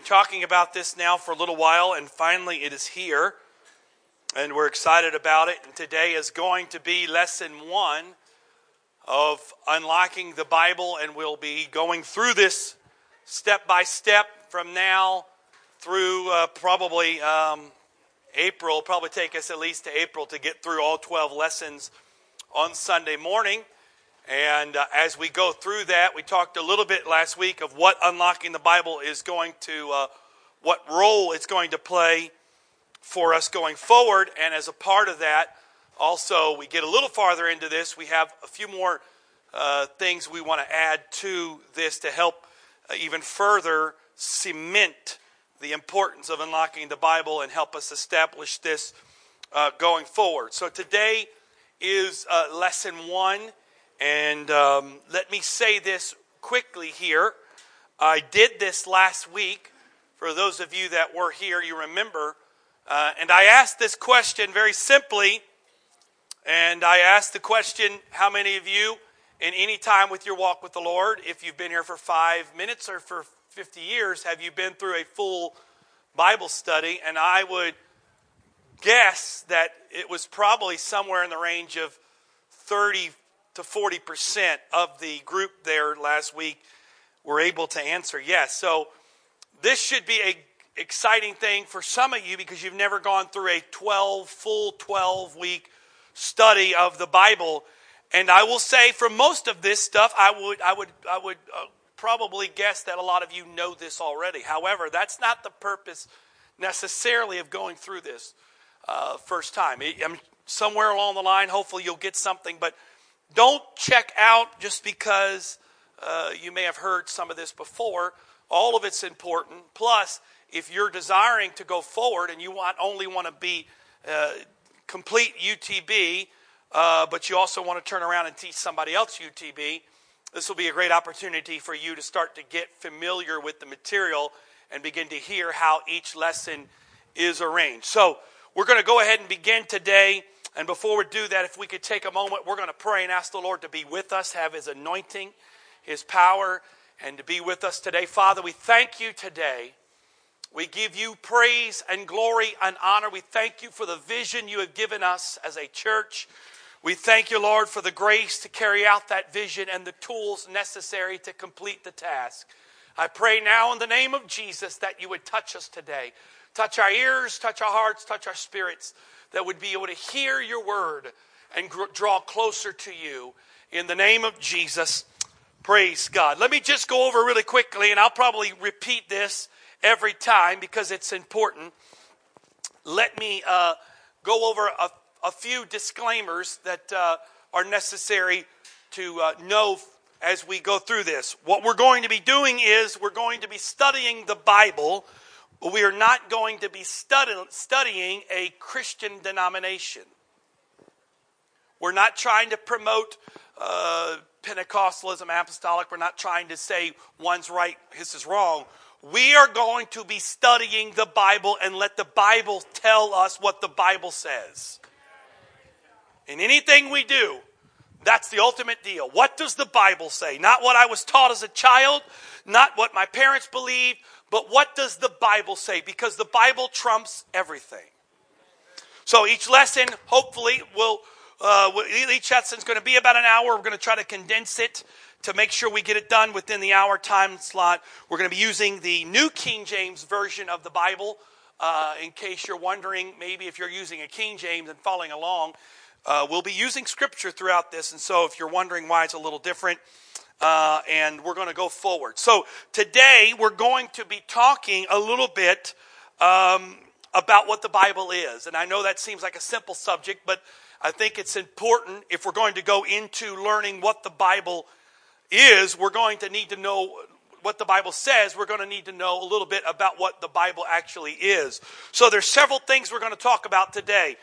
been talking about this now for a little while, and finally it is here. And we're excited about it. And today is going to be lesson one of unlocking the Bible, and we'll be going through this step by step from now through uh, probably um, April. Probably take us at least to April to get through all 12 lessons on Sunday morning. And uh, as we go through that, we talked a little bit last week of what unlocking the Bible is going to, uh, what role it's going to play for us going forward. And as a part of that, also, we get a little farther into this. We have a few more uh, things we want to add to this to help uh, even further cement the importance of unlocking the Bible and help us establish this uh, going forward. So today is uh, lesson one and um, let me say this quickly here. I did this last week. For those of you that were here, you remember. Uh, and I asked this question very simply. And I asked the question how many of you, in any time with your walk with the Lord, if you've been here for five minutes or for 50 years, have you been through a full Bible study? And I would guess that it was probably somewhere in the range of 30, to 40% of the group there last week were able to answer yes. So this should be a exciting thing for some of you because you've never gone through a 12 full 12 week study of the Bible. And I will say for most of this stuff I would I would I would uh, probably guess that a lot of you know this already. However, that's not the purpose necessarily of going through this uh, first time. I'm somewhere along the line hopefully you'll get something but don't check out just because uh, you may have heard some of this before. All of it's important. Plus, if you're desiring to go forward and you want only want to be uh, complete UTB, uh, but you also want to turn around and teach somebody else UTB, this will be a great opportunity for you to start to get familiar with the material and begin to hear how each lesson is arranged. So, we're going to go ahead and begin today and before we do that, if we could take a moment, we're going to pray and ask the Lord to be with us, have His anointing, His power, and to be with us today. Father, we thank you today. We give you praise and glory and honor. We thank you for the vision you have given us as a church. We thank you, Lord, for the grace to carry out that vision and the tools necessary to complete the task. I pray now in the name of Jesus that you would touch us today. Touch our ears, touch our hearts, touch our spirits that would be able to hear your word and draw closer to you. In the name of Jesus, praise God. Let me just go over really quickly, and I'll probably repeat this every time because it's important. Let me uh, go over a, a, few disclaimers that uh, are necessary to uh, know as we go through this. What we're going to be doing is we're going to be studying the Bible we are not going to be study, studying a Christian denomination. We're not trying to promote uh, Pentecostalism, apostolic. We're not trying to say one's right, his is wrong. We are going to be studying the Bible and let the Bible tell us what the Bible says. In anything we do, that's the ultimate deal. What does the Bible say? Not what I was taught as a child, not what my parents believed, but what does the Bible say? Because the Bible trumps everything. So each lesson, hopefully, will uh, each is going to be about an hour. We're going to try to condense it to make sure we get it done within the hour time slot. We're going to be using the New King James version of the Bible. Uh, in case you're wondering, maybe if you're using a King James and following along, uh, we'll be using Scripture throughout this. And so, if you're wondering why it's a little different, uh, and we're going to go forward. So today we're going to be talking a little bit um, about what the Bible is. And I know that seems like a simple subject, but I think it's important if we're going to go into learning what the Bible is, we're going to need to know what the Bible says, we're going to need to know a little bit about what the Bible actually is. So there's several things we're going to talk about today.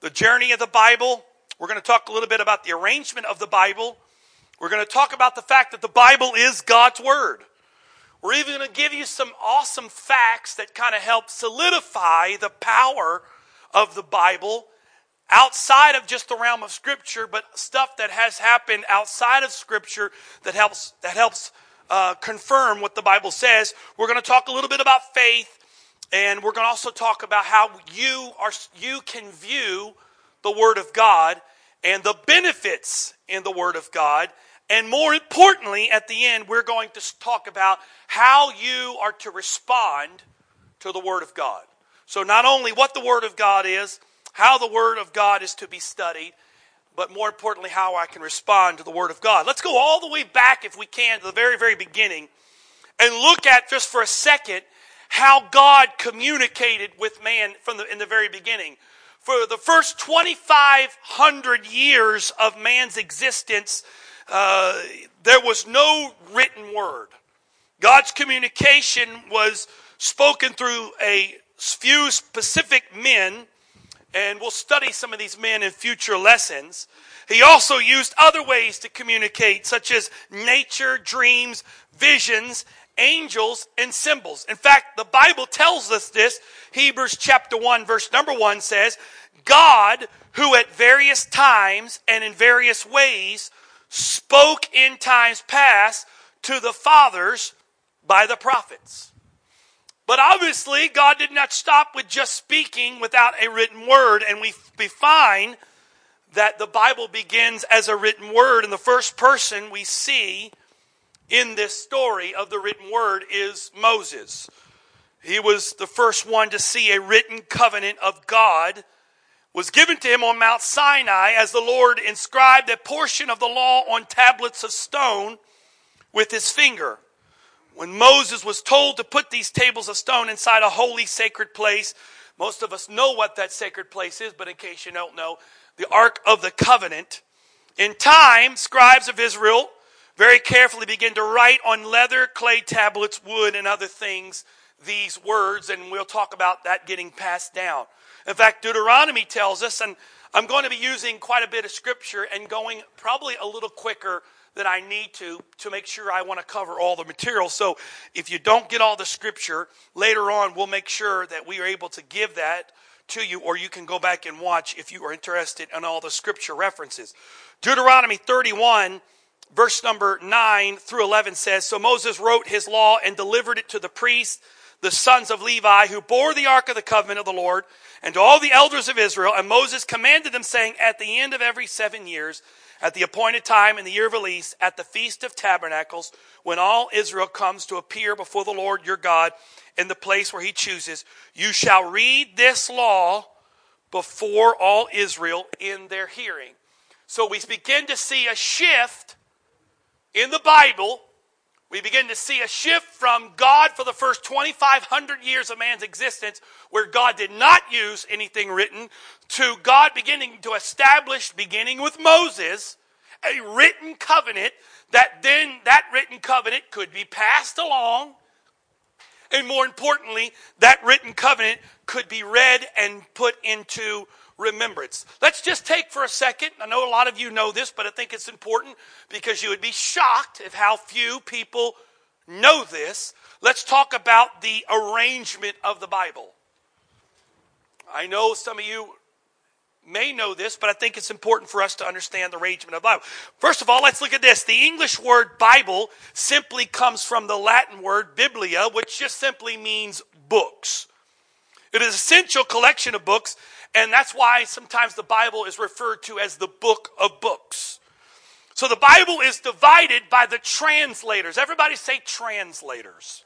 The journey of the Bible, we're going to talk a little bit about the arrangement of the Bible. We're going to talk about the fact that the Bible is God's Word. We're even going to give you some awesome facts that kind of help solidify the power of the Bible outside of just the realm of Scripture, but stuff that has happened outside of Scripture that helps, that helps uh, confirm what the Bible says. We're going to talk a little bit about faith, and we're going to also talk about how you are you can view the Word of God and the benefits in the Word of God. And more importantly, at the end, we're going to talk about how you are to respond to the Word of God. So, not only what the Word of God is, how the Word of God is to be studied, but more importantly, how I can respond to the Word of God. Let's go all the way back, if we can, to the very, very beginning and look at just for a second how God communicated with man from the, in the very beginning. For the first 2,500 years of man's existence, uh, there was no written word. God's communication was spoken through a few specific men and we'll study some of these men in future lessons. He also used other ways to communicate, such as nature, dreams, visions, angels, and symbols. In fact, the Bible tells us this. Hebrews chapter 1, verse number 1 says, God, who at various times and in various ways spoke in times past to the fathers by the prophets. But obviously, God did not stop with just speaking without a written word, and we, find that the Bible begins as a written word, and the first person we see in this story of the written word is Moses. He was the first one to see a written covenant of God was given to him on Mount Sinai as the Lord inscribed a portion of the law on tablets of stone with his finger. When Moses was told to put these tables of stone inside a holy sacred place, most of us know what that sacred place is, but in case you don't know, the Ark of the Covenant. In time, scribes of Israel very carefully begin to write on leather, clay tablets, wood, and other things these words, and we'll talk about that getting passed down. In fact, Deuteronomy tells us, and I'm going to be using quite a bit of scripture and going probably a little quicker than I need to to make sure I want to cover all the material. So if you don't get all the scripture, later on we'll make sure that we are able to give that to you, or you can go back and watch if you are interested in all the scripture references. Deuteronomy 31, verse number 9 through 11 says So Moses wrote his law and delivered it to the priests, the sons of Levi, who bore the ark of the covenant of the Lord, and to all the elders of Israel. And Moses commanded them, saying, At the end of every seven years, at the appointed time in the year of release, at the Feast of Tabernacles, when all Israel comes to appear before the Lord your God in the place where he chooses, you shall read this law before all Israel in their hearing. So we begin to see a shift in the Bible. We begin to see a shift from God for the first 2,500 years of man's existence, where God did not use anything written, to God beginning to establish, beginning with Moses, a written covenant that then that written covenant could be passed along. And more importantly, that written covenant could be read and put into remembrance. Let's just take for a second. I know a lot of you know this, but I think it's important because you would be shocked at how few people know this. Let's talk about the arrangement of the Bible. I know some of you may know this, but I think it's important for us to understand the arrangement of the Bible. First of all, let's look at this. The English word Bible simply comes from the Latin word biblia, which just simply means books. It is an essential collection of books, and that's why sometimes the Bible is referred to as the book of books. So the Bible is divided by the translators. Everybody say translators.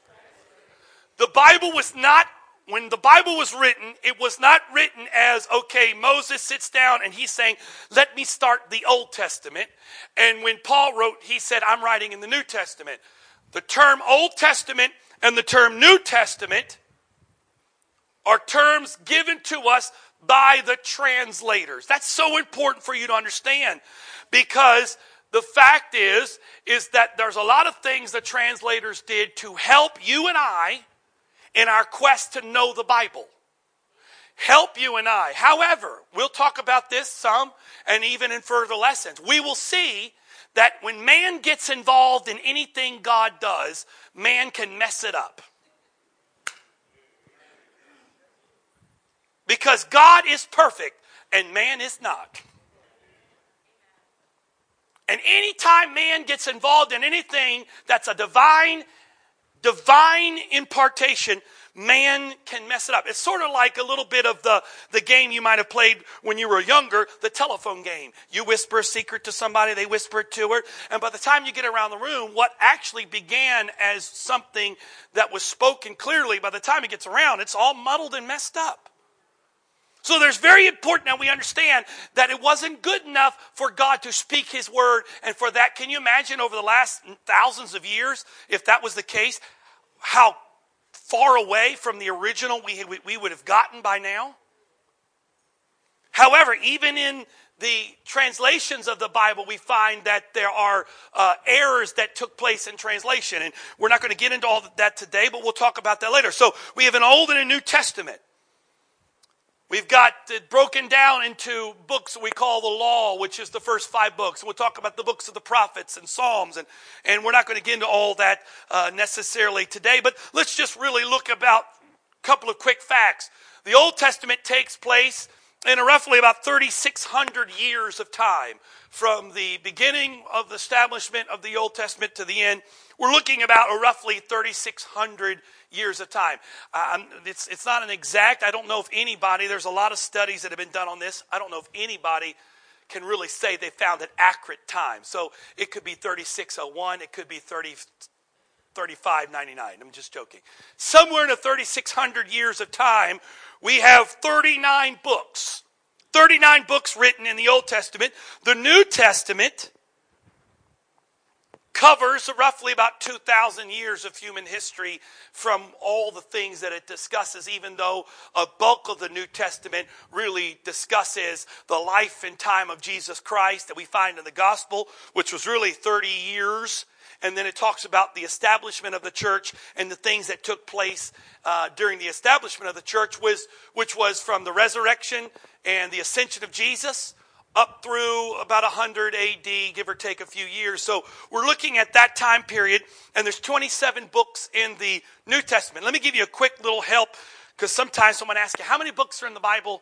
The Bible was not when the Bible was written, it was not written as, okay, Moses sits down and he's saying, let me start the Old Testament. And when Paul wrote, he said, I'm writing in the New Testament. The term Old Testament and the term New Testament are terms given to us by the translators. That's so important for you to understand because the fact is, is that there's a lot of things the translators did to help you and I in our quest to know the Bible. Help you and I. However, we'll talk about this some and even in further lessons. We will see that when man gets involved in anything God does, man can mess it up. Because God is perfect and man is not. And anytime man gets involved in anything that's a divine, divine impartation, man can mess it up. It's sort of like a little bit of the, the game you might have played when you were younger, the telephone game. You whisper a secret to somebody, they whisper it to her, and by the time you get around the room, what actually began as something that was spoken clearly, by the time it gets around, it's all muddled and messed up. So there's very important now we understand that it wasn't good enough for God to speak his word and for that can you imagine over the last thousands of years if that was the case how far away from the original we, we would have gotten by now. However, even in the translations of the Bible, we find that there are uh, errors that took place in translation. And we're not going to get into all that today, but we'll talk about that later. So we have an Old and a New Testament. We've got it broken down into books we call the law, which is the first five books. We'll talk about the books of the prophets and Psalms, and, and we're not going to get into all that uh, necessarily today, but let's just really look about a couple of quick facts. The Old Testament takes place in roughly about 3,600 years of time from the beginning of the establishment of the Old Testament to the end. We're looking about roughly 3,600 years of time. Uh, it's, it's not an exact, I don't know if anybody, there's a lot of studies that have been done on this. I don't know if anybody can really say they found an accurate time. So it could be 3601, it could be 30, 3599. I'm just joking. Somewhere in the 3600 years of time, we have 39 books. 39 books written in the Old Testament. The New Testament covers roughly about 2,000 years of human history from all the things that it discusses, even though a bulk of the New Testament really discusses the life and time of Jesus Christ that we find in the gospel, which was really 30 years. And then it talks about the establishment of the church and the things that took place uh, during the establishment of the church, was, which was from the resurrection and the ascension of Jesus up through about 100 AD, give or take a few years. So we're looking at that time period, and there's 27 books in the New Testament. Let me give you a quick little help, because sometimes someone asks you, how many books are in the Bible?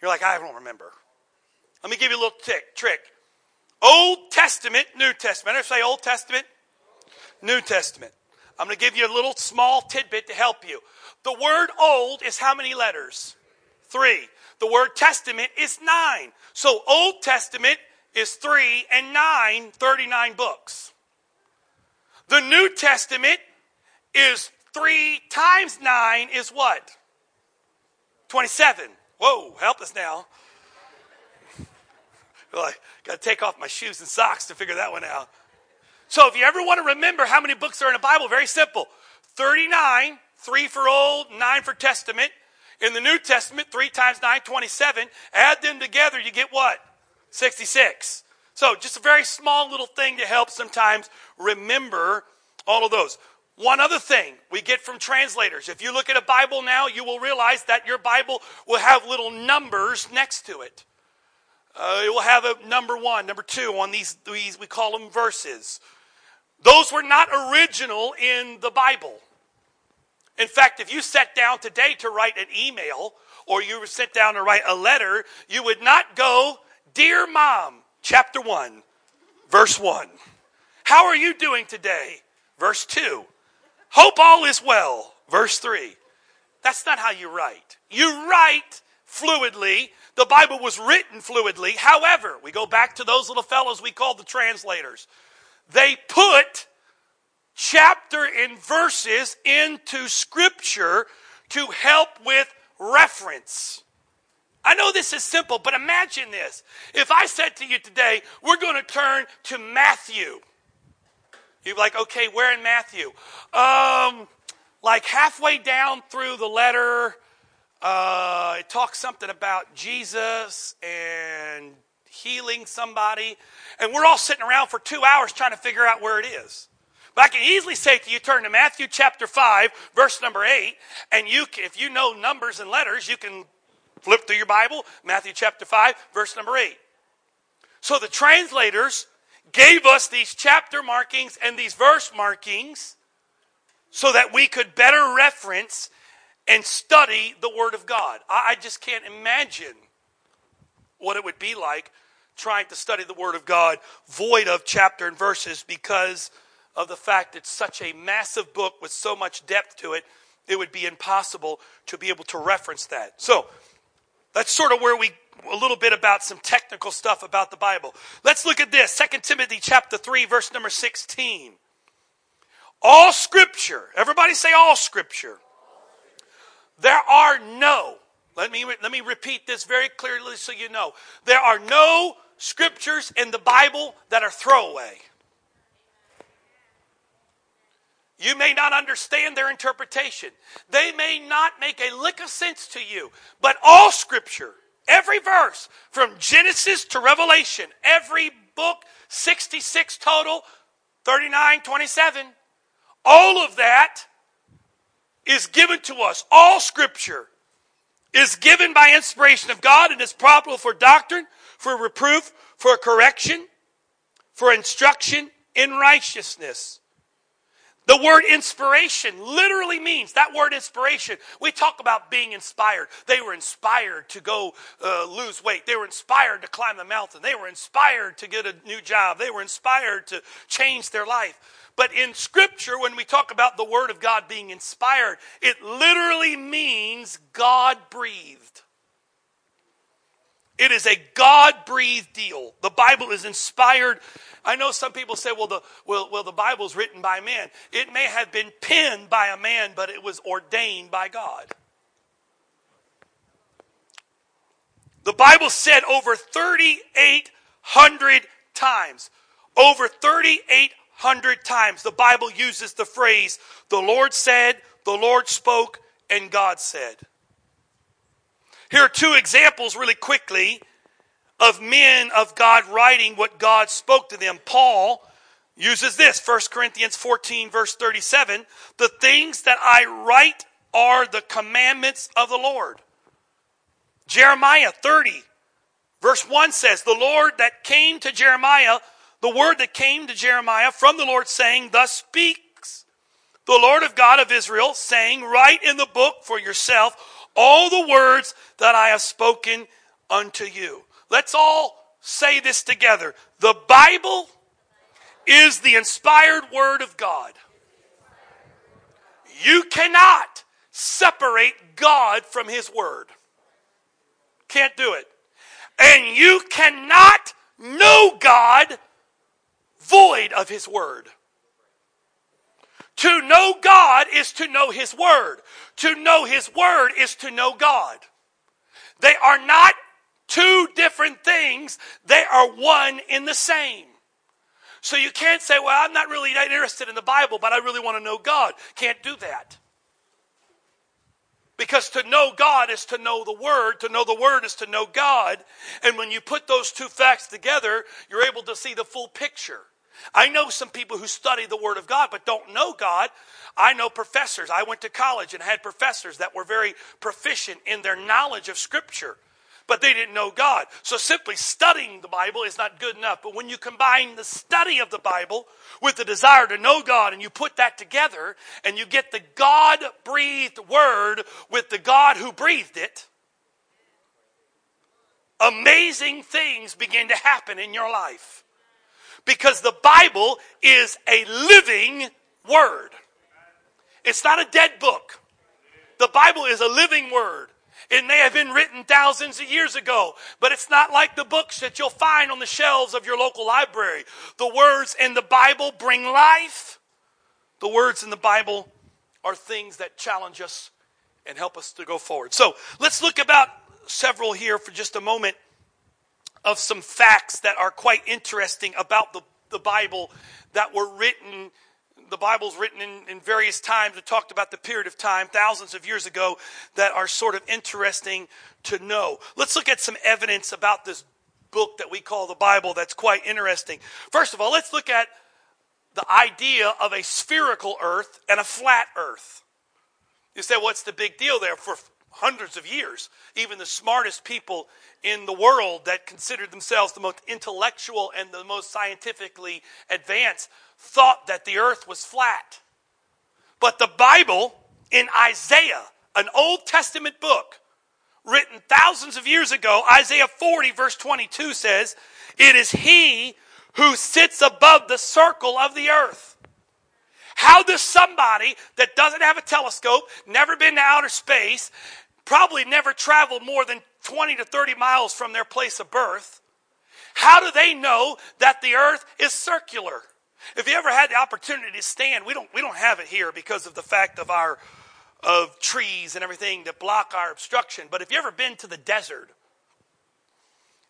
You're like, I don't remember. Let me give you a little tick, trick. Old Testament, New Testament. I say Old Testament, New Testament. I'm going to give you a little small tidbit to help you. The word old is how many letters? Three. The word testament is nine. So Old Testament is three and nine, 39 books. The New Testament is three times nine is what? 27. Whoa, help us now. Well, I got to take off my shoes and socks to figure that one out. So if you ever want to remember how many books are in the Bible, very simple 39, three for Old, nine for Testament. In the New Testament, 3 times 9, 27. Add them together, you get what? 66. So just a very small little thing to help sometimes remember all of those. One other thing we get from translators. If you look at a Bible now, you will realize that your Bible will have little numbers next to it. Uh, it will have a number one, number two on these, these, we call them verses. Those were not original in the Bible. In fact, if you sat down today to write an email or you sit down to write a letter, you would not go, Dear Mom, chapter 1, verse 1. How are you doing today? Verse 2. Hope all is well. Verse 3. That's not how you write. You write fluidly. The Bible was written fluidly. However, we go back to those little fellows we call the translators. They put chapter and verses into Scripture to help with reference. I know this is simple, but imagine this. If I said to you today, we're going to turn to Matthew. You're like, okay, where in Matthew? Um, like halfway down through the letter, uh, it talks something about Jesus and healing somebody. And we're all sitting around for two hours trying to figure out where it is. But I can easily say to you, turn to Matthew chapter 5, verse number 8, and you, if you know numbers and letters, you can flip through your Bible, Matthew chapter 5, verse number 8. So the translators gave us these chapter markings and these verse markings so that we could better reference and study the Word of God. I just can't imagine what it would be like trying to study the Word of God void of chapter and verses because of the fact it's such a massive book with so much depth to it, it would be impossible to be able to reference that. So, that's sort of where we a little bit about some technical stuff about the Bible. Let's look at this. 2 Timothy chapter 3 verse number 16. All scripture. Everybody say all scripture. There are no. Let me let me repeat this very clearly so you know. There are no scriptures in the Bible that are throwaway. You may not understand their interpretation. They may not make a lick of sense to you, but all scripture, every verse from Genesis to Revelation, every book, 66 total, 39, 27, all of that is given to us. All scripture is given by inspiration of God and is profitable for doctrine, for reproof, for correction, for instruction in righteousness. The word inspiration literally means that word inspiration. We talk about being inspired. They were inspired to go uh, lose weight. They were inspired to climb the mountain. They were inspired to get a new job. They were inspired to change their life. But in Scripture, when we talk about the Word of God being inspired, it literally means God breathed. It is a God breathed deal. The Bible is inspired. I know some people say, well the, well, well, the Bible's written by man. It may have been penned by a man, but it was ordained by God. The Bible said over 3,800 times, over 3,800 times, the Bible uses the phrase, the Lord said, the Lord spoke, and God said. Here are two examples, really quickly, of men of God writing what God spoke to them. Paul uses this 1 Corinthians 14, verse 37 The things that I write are the commandments of the Lord. Jeremiah 30, verse 1 says, The Lord that came to Jeremiah, the word that came to Jeremiah from the Lord, saying, Thus speaks the Lord of God of Israel, saying, Write in the book for yourself all the words that I have spoken unto you. Let's all say this together. The Bible is the inspired word of God. You cannot separate God from his word. Can't do it. And you cannot know God void of his word. To know God is to know his word. To know His Word is to know God. They are not two different things, they are one in the same. So you can't say, well, I'm not really interested in the Bible, but I really want to know God. Can't do that. Because to know God is to know the Word. To know the Word is to know God. And when you put those two facts together, you're able to see the full picture. I know some people who study the Word of God but don't know God. I know professors. I went to college and had professors that were very proficient in their knowledge of Scripture, but they didn't know God. So simply studying the Bible is not good enough. But when you combine the study of the Bible with the desire to know God and you put that together and you get the God breathed Word with the God who breathed it, amazing things begin to happen in your life because the Bible is a living word. It's not a dead book. The Bible is a living word. It may have been written thousands of years ago, but it's not like the books that you'll find on the shelves of your local library. The words in the Bible bring life. The words in the Bible are things that challenge us and help us to go forward. So let's look about several here for just a moment of some facts that are quite interesting about the, the Bible that were written. The Bible's written in, in various times. We talked about the period of time, thousands of years ago, that are sort of interesting to know. Let's look at some evidence about this book that we call the Bible that's quite interesting. First of all, let's look at the idea of a spherical earth and a flat earth. You say, what's the big deal there? For hundreds of years, even the smartest people in the world that considered themselves the most intellectual and the most scientifically advanced thought that the earth was flat. But the Bible in Isaiah, an Old Testament book, written thousands of years ago. Isaiah 40, verse 22 says, It is He who sits above the circle of the earth. How does somebody that doesn't have a telescope, never been to outer space, probably never traveled more than 20 to 30 miles from their place of birth, how do they know that the earth is circular? If you ever had the opportunity to stand, we don't, we don't have it here because of the fact of our of trees and everything that block our obstruction. But if you ever been to the desert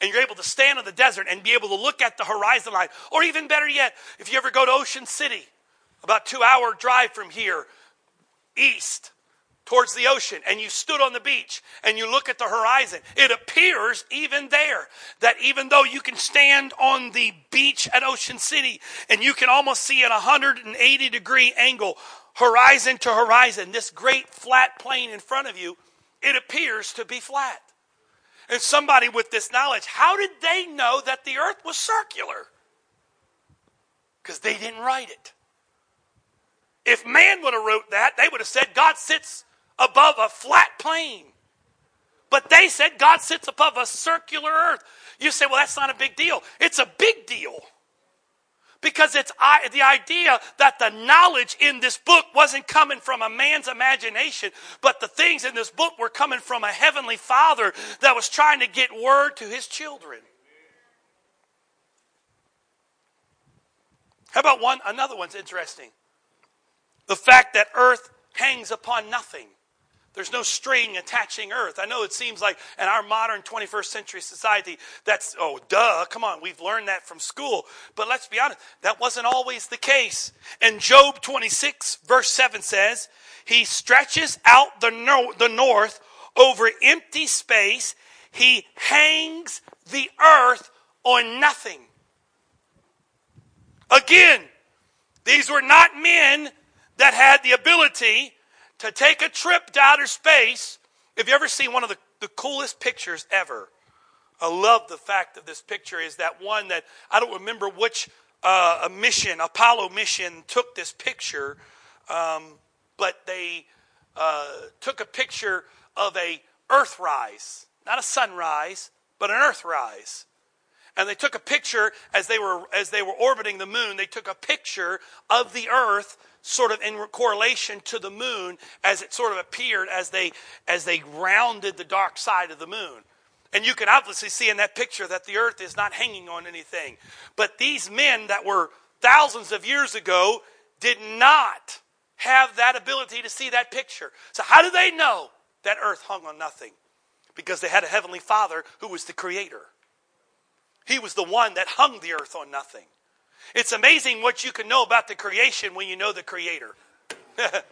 and you're able to stand in the desert and be able to look at the horizon line, or even better yet, if you ever go to Ocean City, about two hour drive from here, east, towards the ocean and you stood on the beach and you look at the horizon, it appears even there that even though you can stand on the beach at Ocean City and you can almost see at a 180 degree angle, horizon to horizon, this great flat plane in front of you, it appears to be flat. And somebody with this knowledge, how did they know that the earth was circular? Because they didn't write it. If man would have wrote that, they would have said God sits above a flat plane. But they said God sits above a circular earth. You say, well, that's not a big deal. It's a big deal. Because it's the idea that the knowledge in this book wasn't coming from a man's imagination, but the things in this book were coming from a heavenly father that was trying to get word to his children. How about one? Another one's interesting. The fact that earth hangs upon nothing. There's no string attaching earth. I know it seems like in our modern 21st century society, that's, oh, duh, come on, we've learned that from school. But let's be honest, that wasn't always the case. And Job 26, verse 7 says, He stretches out the, no- the north over empty space, He hangs the earth on nothing. Again, these were not men that had the ability to take a trip to outer space. If you ever seen one of the, the coolest pictures ever, I love the fact of this picture is that one that I don't remember which uh, a mission, Apollo mission, took this picture, um, but they uh, took a picture of a Earthrise, not a sunrise, but an Earthrise. And they took a picture as they were as they were orbiting the moon. They took a picture of the Earth sort of in correlation to the moon as it sort of appeared as they as they rounded the dark side of the moon. And you can obviously see in that picture that the earth is not hanging on anything. But these men that were thousands of years ago did not have that ability to see that picture. So how do they know that earth hung on nothing? Because they had a heavenly Father who was the creator. He was the one that hung the earth on nothing. It's amazing what you can know about the creation when you know the Creator.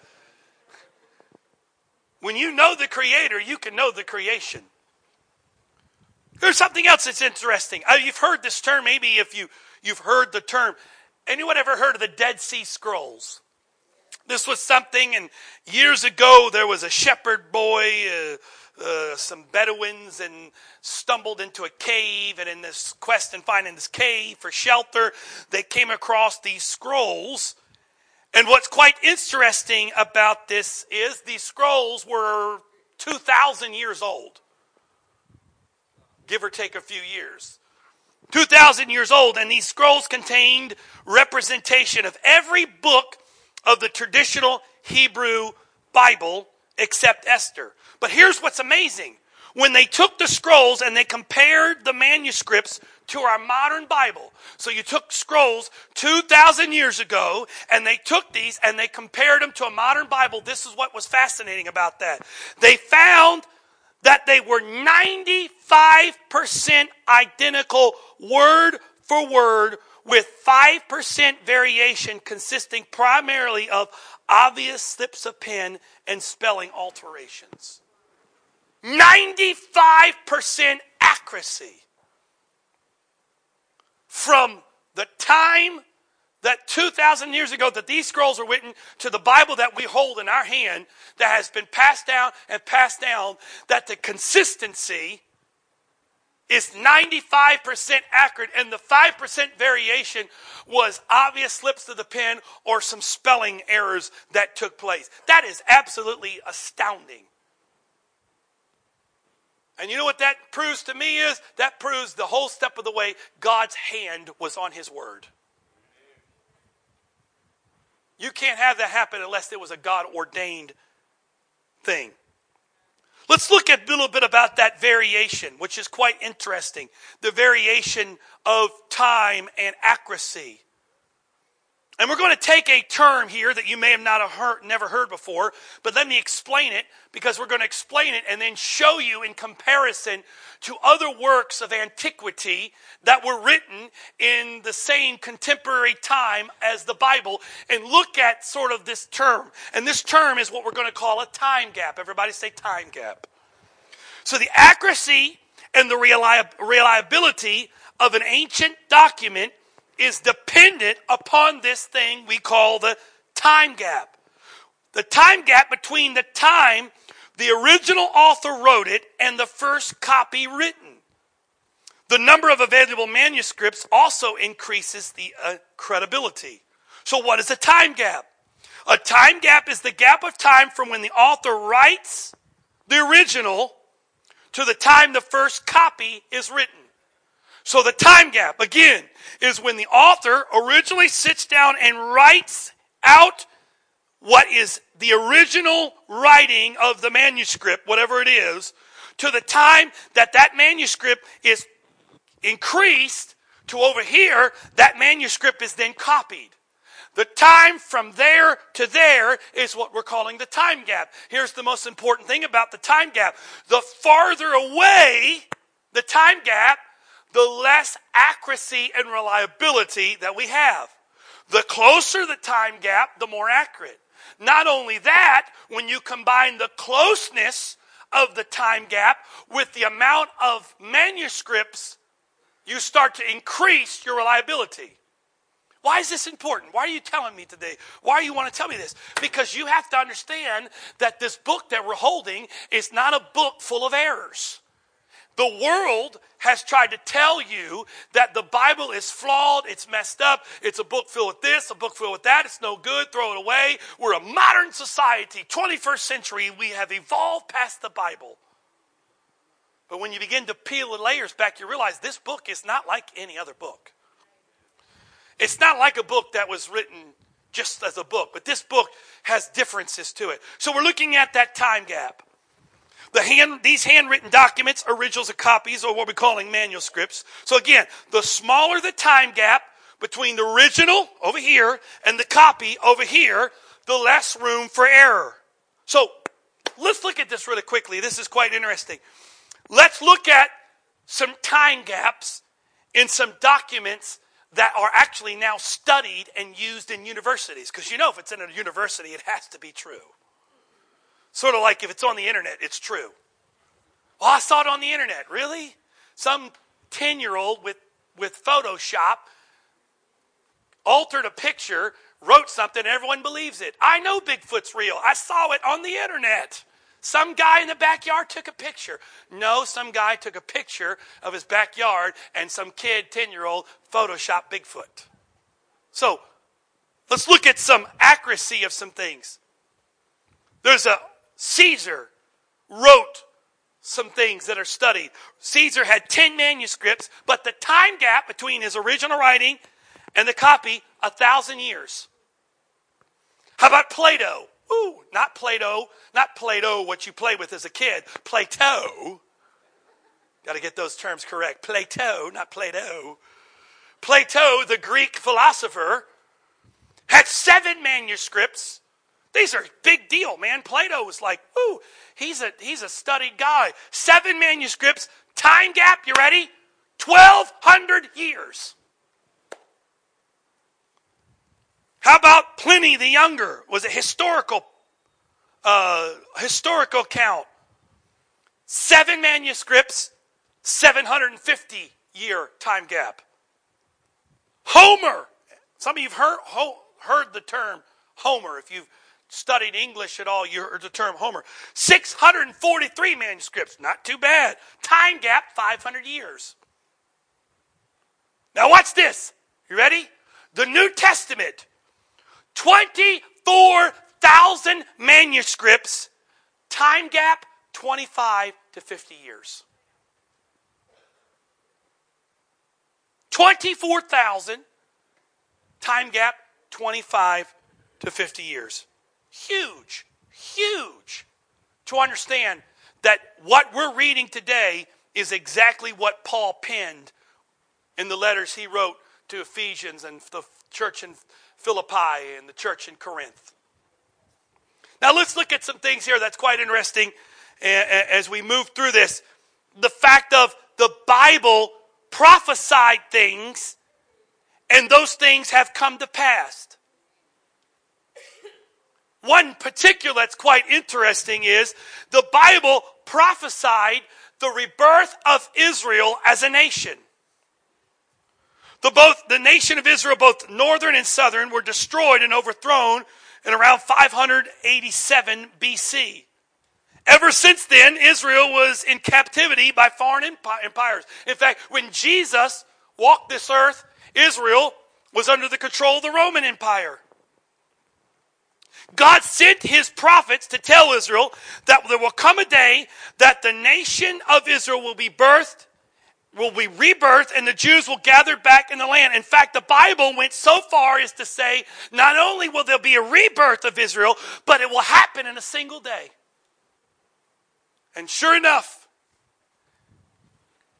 when you know the Creator, you can know the creation. There's something else that's interesting. Uh, you've heard this term, maybe if you, you've heard the term. Anyone ever heard of the Dead Sea Scrolls? This was something, and years ago there was a shepherd boy. Uh, uh, some Bedouins and stumbled into a cave. And in this quest and finding this cave for shelter, they came across these scrolls. And what's quite interesting about this is these scrolls were 2,000 years old, give or take a few years. 2,000 years old, and these scrolls contained representation of every book of the traditional Hebrew Bible except Esther. But here's what's amazing. When they took the scrolls and they compared the manuscripts to our modern Bible. So you took scrolls 2,000 years ago and they took these and they compared them to a modern Bible. This is what was fascinating about that. They found that they were 95% identical word for word with 5% variation consisting primarily of obvious slips of pen and spelling alterations. 95% accuracy from the time that 2,000 years ago that these scrolls were written to the Bible that we hold in our hand that has been passed down and passed down, that the consistency is 95% accurate and the 5% variation was obvious slips of the pen or some spelling errors that took place. That is absolutely astounding. And you know what that proves to me is? That proves the whole step of the way God's hand was on his word. You can't have that happen unless it was a God ordained thing. Let's look at a little bit about that variation, which is quite interesting. The variation of time and accuracy. And we're going to take a term here that you may have not heard, never heard before, but let me explain it because we're going to explain it and then show you in comparison to other works of antiquity that were written in the same contemporary time as the Bible and look at sort of this term. And this term is what we're going to call a time gap. Everybody say time gap. So the accuracy and the reliability of an ancient document is dependent upon this thing we call the time gap. The time gap between the time the original author wrote it and the first copy written. The number of available manuscripts also increases the uh, credibility. So, what is a time gap? A time gap is the gap of time from when the author writes the original to the time the first copy is written. So the time gap, again, is when the author originally sits down and writes out what is the original writing of the manuscript, whatever it is, to the time that that manuscript is increased to over here, that manuscript is then copied. The time from there to there is what we're calling the time gap. Here's the most important thing about the time gap. The farther away the time gap, the less accuracy and reliability that we have. The closer the time gap, the more accurate. Not only that, when you combine the closeness of the time gap with the amount of manuscripts, you start to increase your reliability. Why is this important? Why are you telling me today? Why do you want to tell me this? Because you have to understand that this book that we're holding is not a book full of errors. The world has tried to tell you that the Bible is flawed, it's messed up, it's a book filled with this, a book filled with that, it's no good, throw it away. We're a modern society, 21st century, we have evolved past the Bible. But when you begin to peel the layers back, you realize this book is not like any other book. It's not like a book that was written just as a book, but this book has differences to it. So we're looking at that time gap. The hand, these handwritten documents, originals or copies, or what we're calling manuscripts. So again, the smaller the time gap between the original over here and the copy over here, the less room for error. So let's look at this really quickly. This is quite interesting. Let's look at some time gaps in some documents that are actually now studied and used in universities. Because you know, if it's in a university, it has to be true. Sort of like if it's on the internet, it's true. Well, I saw it on the internet. Really? Some 10 year old with, with Photoshop altered a picture, wrote something, and everyone believes it. I know Bigfoot's real. I saw it on the internet. Some guy in the backyard took a picture. No, some guy took a picture of his backyard and some kid, 10 year old, photoshopped Bigfoot. So let's look at some accuracy of some things. There's a Caesar wrote some things that are studied. Caesar had 10 manuscripts, but the time gap between his original writing and the copy, a thousand years. How about Plato? Ooh, not Play-Doh, not Play-Doh, what you play with as a kid. Plato. Got to get those terms correct. Plato, not Play-Doh. Plato, the Greek philosopher, had seven manuscripts these are big deal, man. Plato was like, ooh, he's a he's a studied guy. Seven manuscripts, time gap, you ready? 1200 years. How about Pliny the Younger? Was a historical uh, historical count. Seven manuscripts, 750 year time gap. Homer. Some of you've heard, heard the term Homer if you've studied English at all, you heard the term Homer. 643 manuscripts, not too bad. Time gap, 500 years. Now, watch this. You ready? The New Testament, 24,000 manuscripts, time gap, 25 to 50 years. 24,000 time gap 25 to 50 years. Huge, huge to understand that what we're reading today is exactly what Paul penned in the letters he wrote to Ephesians and the church in Philippi and the church in Corinth. Now let's look at some things here that's quite interesting as we move through this. The fact of the Bible prophesied things and those things have come to pass. One particular that's quite interesting is the Bible prophesied the rebirth of Israel as a nation. The, both, the nation of Israel, both northern and southern, were destroyed and overthrown in around 587 BC. Ever since then, Israel was in captivity by foreign empires. In fact, when Jesus walked this earth, Israel was under the control of the Roman Empire. God sent his prophets to tell Israel that there will come a day that the nation of Israel will be birthed, will be rebirthed, and the Jews will gather back in the land. In fact, the Bible went so far as to say not only will there be a rebirth of Israel, but it will happen in a single day. And sure enough,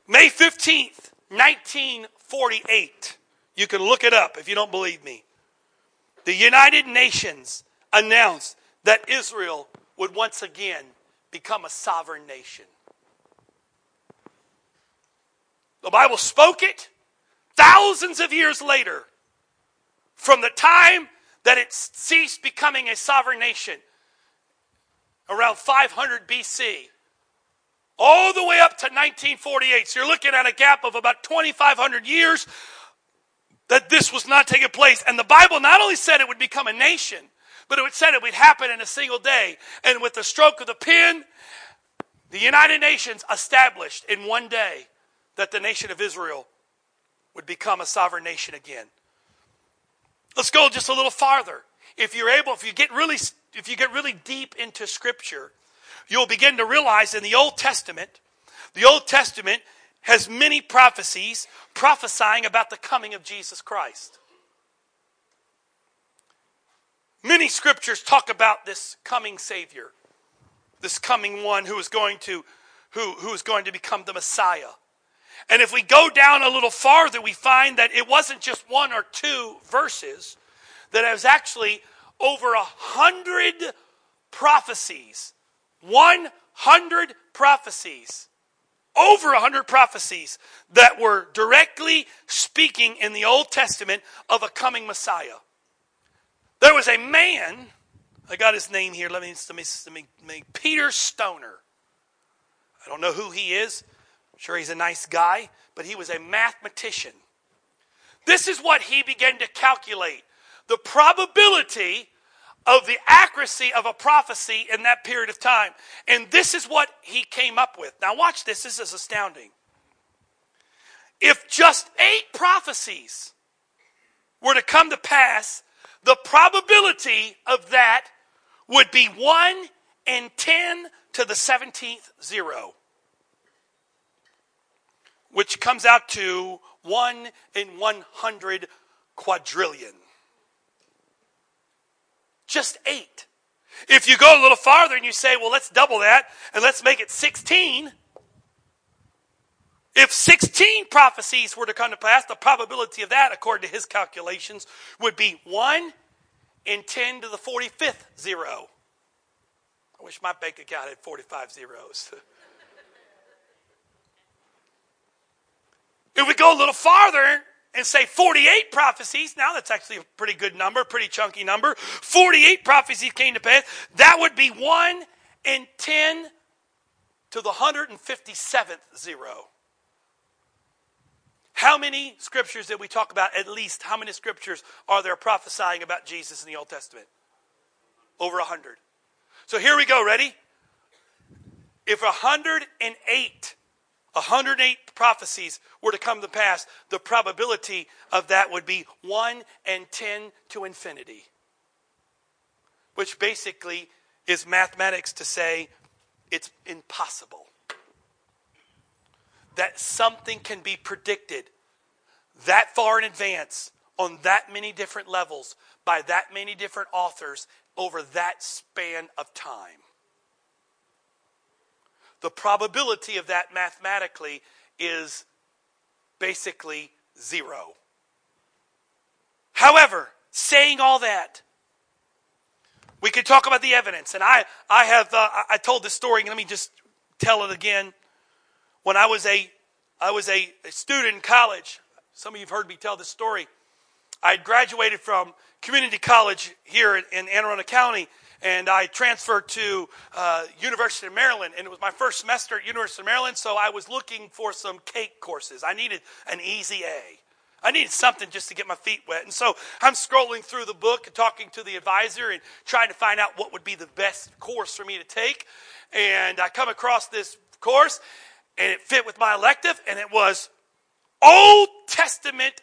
May 15th, 1948, you can look it up if you don't believe me. The United Nations announced that Israel would once again become a sovereign nation. The Bible spoke it thousands of years later from the time that it ceased becoming a sovereign nation around 500 BC all the way up to 1948. So you're looking at a gap of about 2,500 years that this was not taking place. And the Bible not only said it would become a nation, but it said it would happen in a single day. And with the stroke of the pen, the United Nations established in one day that the nation of Israel would become a sovereign nation again. Let's go just a little farther. If you're able, if you get really, if you get really deep into Scripture, you'll begin to realize in the Old Testament, the Old Testament has many prophecies prophesying about the coming of Jesus Christ. Many scriptures talk about this coming Savior, this coming one who is going to, who, who is going to become the Messiah. And if we go down a little farther, we find that it wasn't just one or two verses, that it was actually over a hundred prophecies. One hundred prophecies. Over a hundred prophecies that were directly speaking in the Old Testament of a coming Messiah. There was a man, I got his name here. Let me, let me, let me, let me Peter Stoner. I don't know who he is. I'm sure he's a nice guy, but he was a mathematician. This is what he began to calculate the probability of the accuracy of a prophecy in that period of time. And this is what he came up with. Now, watch this. This is astounding. If just eight prophecies were to come to pass the probability of that would be 1 in 10 to the 17th zero, which comes out to 1 in 100 quadrillion. Just eight. If you go a little farther and you say, well, let's double that and let's make it 16. If 16 prophecies were to come to pass, the probability of that, according to his calculations, would be 1 in 10 to the 45th zero. I wish my bank account had 45 zeros. if we go a little farther and say 48 prophecies, now that's actually a pretty good number, pretty chunky number. 48 prophecies came to pass. That would be 1 in 10 to the 157th zero. How many scriptures did we talk about? At least how many scriptures are there prophesying about Jesus in the Old Testament? Over a hundred. So here we go. Ready? If 108, 108 prophecies were to come to pass, the probability of that would be 1 and 10 to infinity. Which basically is mathematics to say it's impossible. That something can be predicted that far in advance on that many different levels by that many different authors over that span of time. The probability of that mathematically is basically zero. However, saying all that, we could talk about the evidence. And I, I have, uh, I told this story. Let me just tell it again. When I was a, I was a, a student in college. Some of you have heard me tell this story. I had graduated from community college here in Anne Arundel County, and I transferred to uh, University of Maryland, and it was my first semester at University of Maryland, so I was looking for some cake courses. I needed an easy A. I needed something just to get my feet wet. And so I'm scrolling through the book and talking to the advisor and trying to find out what would be the best course for me to take. And I come across this course, and it fit with my elective, and it was Old Testament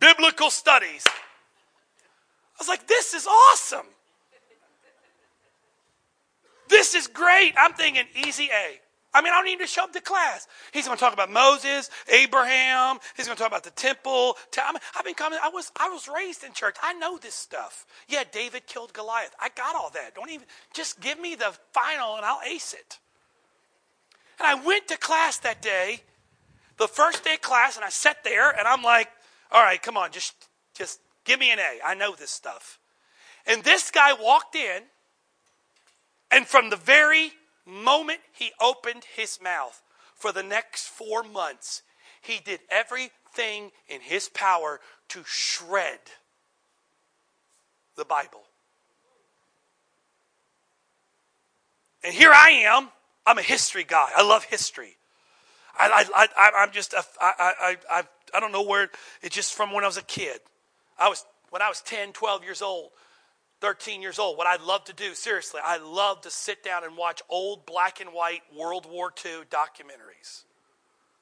Biblical Studies. I was like, this is awesome. This is great. I'm thinking easy A. I mean, I don't need to show up to class. He's going to talk about Moses, Abraham. He's going to talk about the temple. I've been coming. I was I was raised in church. I know this stuff. Yeah, David killed Goliath. I got all that. Don't even just give me the final and I'll ace it. And I went to class that day, the first day of class, and I sat there and I'm like, all right, come on, just just give me an A. I know this stuff. And this guy walked in, and from the very moment he opened his mouth for the next four months, he did everything in his power to shred the Bible. And here I am. I'm a history guy. I love history. I, I, I, I'm just, I, I, I, I don't know where, it's just from when I was a kid. I was, when I was 10, 12 years old, 13 years old, what I'd love to do, seriously, I love to sit down and watch old black and white World War II documentaries.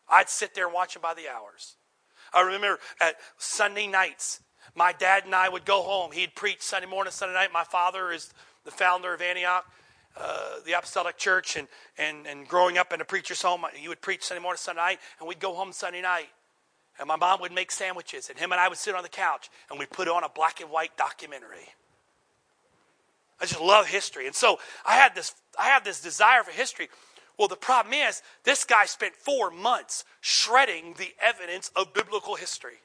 I'd sit there and watch them by the hours. I remember at Sunday nights, my dad and I would go home. He'd preach Sunday morning, Sunday night. My father is the founder of Antioch, uh, the Apostolic Church, and, and, and growing up in a preacher's home, he would preach Sunday morning, Sunday night, and we'd go home Sunday night. And my mom would make sandwiches, and him and I would sit on the couch, and we'd put on a black and white documentary. I just love history. And so I had this, I had this desire for history. Well, the problem is, this guy spent four months shredding the evidence of biblical history.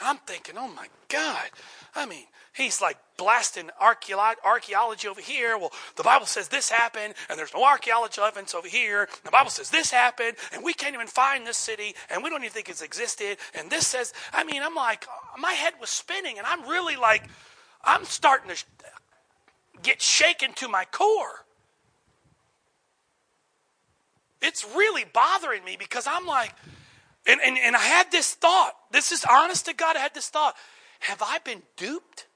I'm thinking, oh my God. I mean, he's like blasting archaeology over here. Well, the Bible says this happened, and there's no archaeological evidence over here. The Bible says this happened, and we can't even find this city, and we don't even think it's existed. And this says, I mean, I'm like, my head was spinning, and I'm really like, I'm starting to get shaken to my core. It's really bothering me because I'm like, and, and, and I had this thought. This is honest to God, I had this thought. Have I been duped?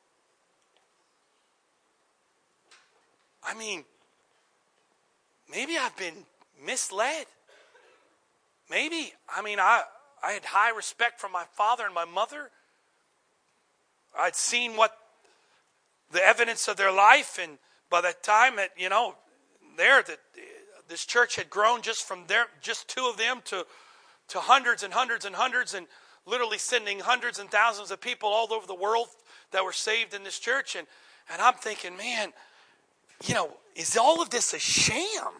I mean, maybe I've been misled. Maybe, I mean, I, I had high respect for my father and my mother. I'd seen what the evidence of their life. And by that time, it, you know, there that uh, this church had grown just from there, just two of them to to hundreds and hundreds and hundreds, and literally sending hundreds and thousands of people all over the world that were saved in this church. And and I'm thinking, man, you know, is all of this a sham?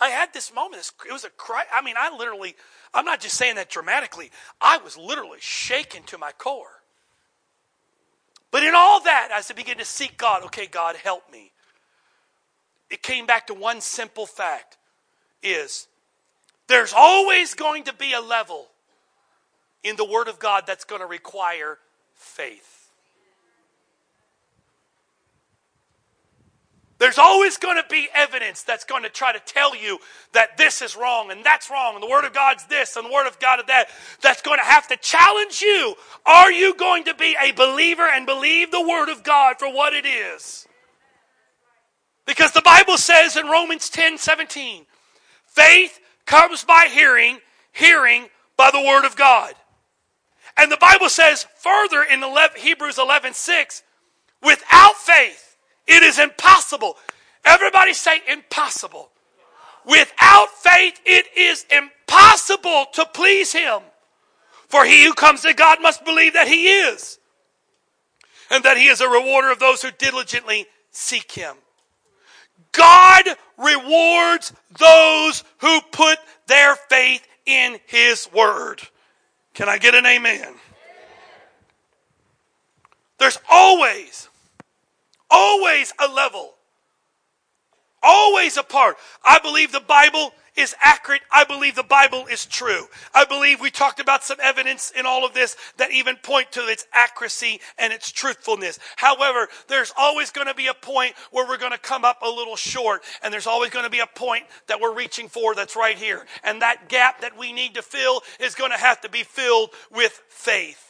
I had this moment. It was a cry. I mean, I literally, I'm not just saying that dramatically. I was literally shaken to my core. But in all that, as I began to seek God, okay, God, help me. It came back to one simple fact is there's always going to be a level in the Word of God that's going to require faith. There's always going to be evidence that's going to try to tell you that this is wrong and that's wrong and the Word of God's this and the Word of God is that. That's going to have to challenge you. Are you going to be a believer and believe the Word of God for what it is? Because the Bible says in Romans 10 17, faith comes by hearing, hearing by the Word of God. And the Bible says further in 11, Hebrews 11 6, without faith, it is impossible. Everybody say impossible. Without faith, it is impossible to please him. For he who comes to God must believe that he is, and that he is a rewarder of those who diligently seek him. God rewards those who put their faith in his word. Can I get an amen? There's always, always a level, always a part. I believe the Bible is accurate. I believe the Bible is true. I believe we talked about some evidence in all of this that even point to its accuracy and its truthfulness. However, there's always going to be a point where we're going to come up a little short, and there's always going to be a point that we're reaching for that's right here. And that gap that we need to fill is going to have to be filled with faith.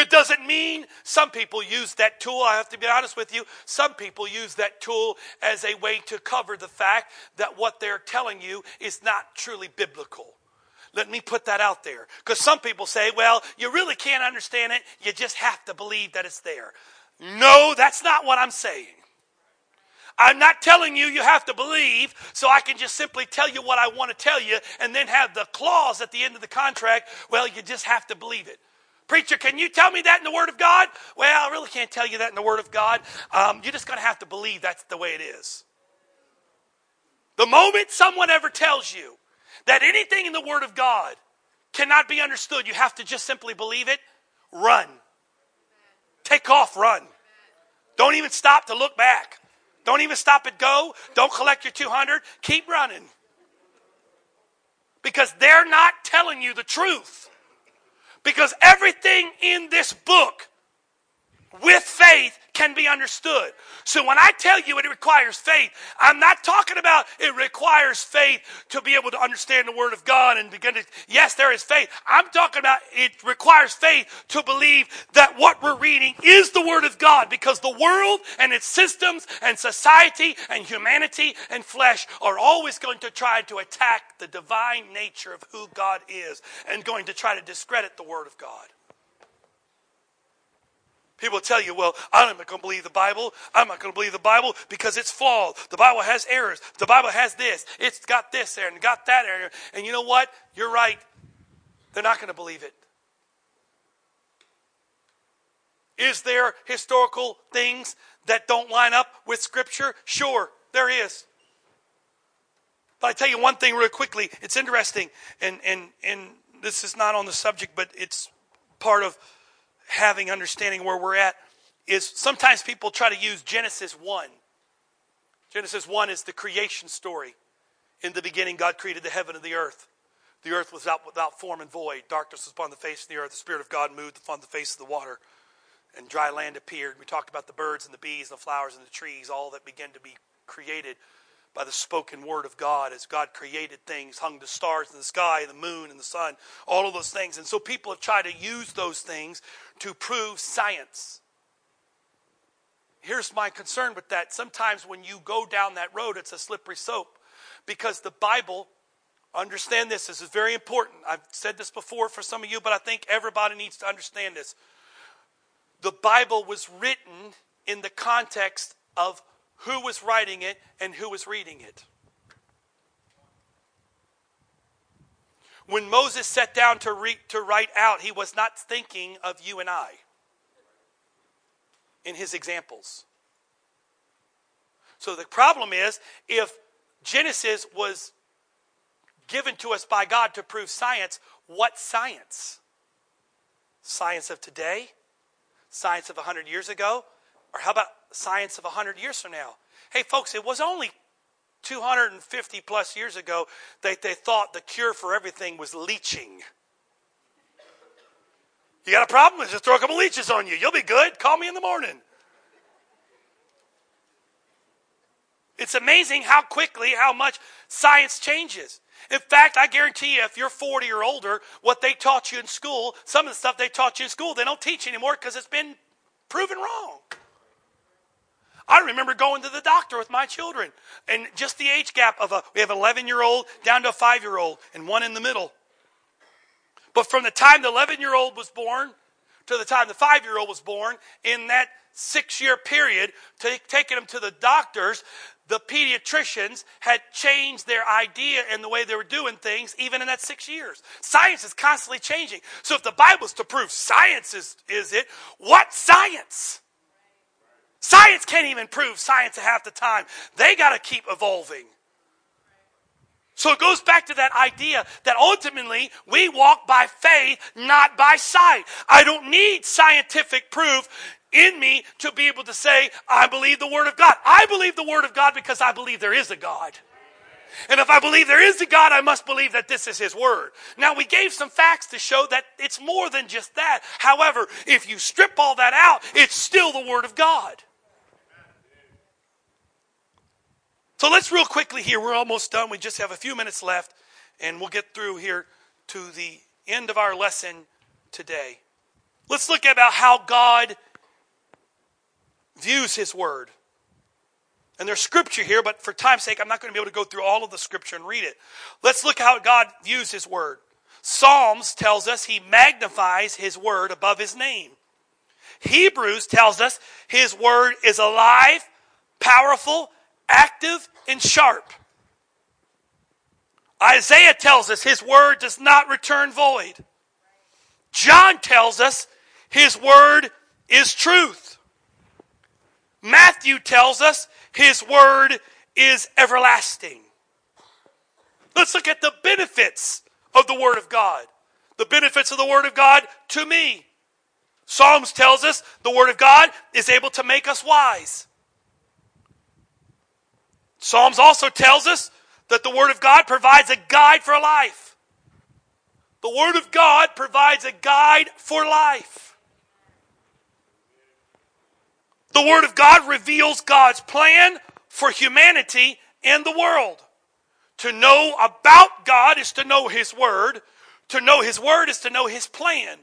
It doesn't mean some people use that tool. I have to be honest with you. Some people use that tool as a way to cover the fact that what they're telling you is not truly biblical. Let me put that out there. Because some people say, well, you really can't understand it. You just have to believe that it's there. No, that's not what I'm saying. I'm not telling you you have to believe so I can just simply tell you what I want to tell you and then have the clause at the end of the contract, well, you just have to believe it. Preacher, can you tell me that in the Word of God? Well, I really can't tell you that in the Word of God. Um, you're just going to have to believe that's the way it is. The moment someone ever tells you that anything in the Word of God cannot be understood, you have to just simply believe it, run. Take off, run. Don't even stop to look back. Don't even stop at go. Don't collect your 200. Keep running. Because they're not telling you the truth. Because everything in this book with faith can be understood. So when I tell you it requires faith, I'm not talking about it requires faith to be able to understand the Word of God and begin to, yes, there is faith. I'm talking about it requires faith to believe that what we're reading is the Word of God because the world and its systems and society and humanity and flesh are always going to try to attack the divine nature of who God is and going to try to discredit the Word of God. People tell you, well, I'm not going to believe the Bible. I'm not going to believe the Bible because it's flawed. The Bible has errors. The Bible has this. It's got this error and got that error. And you know what? You're right. They're not going to believe it. Is there historical things that don't line up with Scripture? Sure, there is. But I tell you one thing really quickly. It's interesting, and, and, and this is not on the subject, but it's part of having understanding where we're at is sometimes people try to use Genesis 1. Genesis 1 is the creation story. In the beginning, God created the heaven and the earth. The earth was out without form and void. Darkness was upon the face of the earth. The Spirit of God moved upon the face of the water. And dry land appeared. We talked about the birds and the bees and the flowers and the trees, all that began to be created by the spoken word of God as God created things, hung the stars in the sky, the moon and the sun, all of those things. And so people have tried to use those things to prove science. Here's my concern with that. Sometimes when you go down that road, it's a slippery slope because the Bible, understand this, this is very important. I've said this before for some of you, but I think everybody needs to understand this. The Bible was written in the context of who was writing it and who was reading it. When Moses sat down to, re- to write out, he was not thinking of you and I in his examples. So the problem is if Genesis was given to us by God to prove science, what science? Science of today? Science of 100 years ago? Or how about science of 100 years from now? Hey, folks, it was only 250 plus years ago that they thought the cure for everything was leeching. You got a problem? Just throw a couple leeches on you. You'll be good. Call me in the morning. It's amazing how quickly, how much science changes. In fact, I guarantee you, if you're 40 or older, what they taught you in school, some of the stuff they taught you in school, they don't teach anymore because it's been proven wrong. I remember going to the doctor with my children and just the age gap of a, we have an 11 year old down to a five year old and one in the middle. But from the time the 11 year old was born to the time the five year old was born, in that six year period, taking them to the doctors, the pediatricians had changed their idea and the way they were doing things even in that six years. Science is constantly changing. So if the Bible's to prove science is, is it, what science? Science can't even prove science half the time. They got to keep evolving. So it goes back to that idea that ultimately we walk by faith, not by sight. I don't need scientific proof in me to be able to say, I believe the Word of God. I believe the Word of God because I believe there is a God. And if I believe there is a God, I must believe that this is His Word. Now, we gave some facts to show that it's more than just that. However, if you strip all that out, it's still the Word of God. So let's real quickly here. We're almost done. We just have a few minutes left, and we'll get through here to the end of our lesson today. Let's look about how God views His Word. And there's scripture here, but for time's sake, I'm not going to be able to go through all of the scripture and read it. Let's look how God views His Word. Psalms tells us He magnifies His Word above His name. Hebrews tells us His Word is alive, powerful, active and sharp. Isaiah tells us his word does not return void. John tells us his word is truth. Matthew tells us his word is everlasting. Let's look at the benefits of the word of God. The benefits of the word of God to me. Psalms tells us the word of God is able to make us wise. Psalms also tells us that the Word of God provides a guide for life. The Word of God provides a guide for life. The Word of God reveals God's plan for humanity and the world. To know about God is to know His Word. To know His Word is to know His plan.